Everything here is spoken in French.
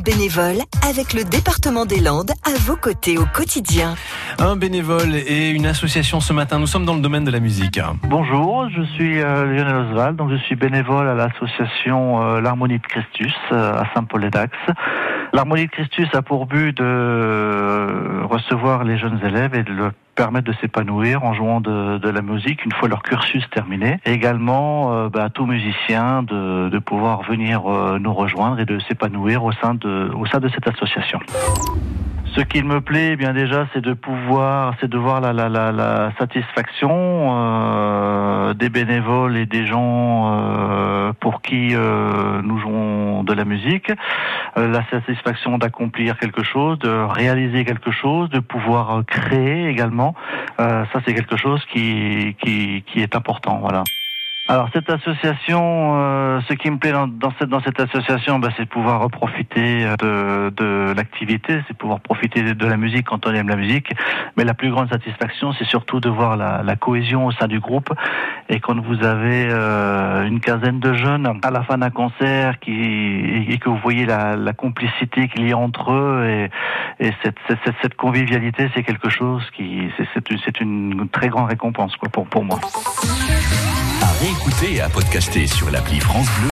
bénévole avec le département des Landes à vos côtés au quotidien. Un bénévole et une association ce matin. Nous sommes dans le domaine de la musique. Bonjour, je suis euh, Lionel Oswald, donc je suis bénévole à l'association euh, l'Harmonie de Christus euh, à Saint-Paul-et-Dax. L'Harmonie de Christus a pour but de recevoir les jeunes élèves et de leur permettre de s'épanouir en jouant de, la musique une fois leur cursus terminé. Également euh, bah, à tout musicien de, pouvoir venir euh, nous rejoindre et de s'épanouir au sein de, cette association. Ce qui me plaît, eh bien déjà, c'est de pouvoir, c'est de voir la, satisfaction euh, des bénévoles et des gens euh, pour qui euh, nous jouons de la musique, euh, la satisfaction d'accomplir quelque chose, de réaliser quelque chose, de pouvoir créer également. Euh, ça, c'est quelque chose qui, qui, qui est important. Voilà. Alors cette association, euh, ce qui me plaît dans, cette association, bah, c'est pouvoir profiter de, de l'activité, c'est pouvoir profiter de, de, la musique quand on aime la musique. Mais la plus grande satisfaction, c'est surtout de voir la, cohésion au sein du groupe. Et quand vous avez euh, une quinzaine de jeunes à la fin d'un concert, qui et, que vous voyez la, complicité qu'il y a entre eux et, et cette, convivialité, c'est quelque chose qui c'est une, très grande récompense quoi pour moi réécouter et à podcaster sur l'appli France Bleu.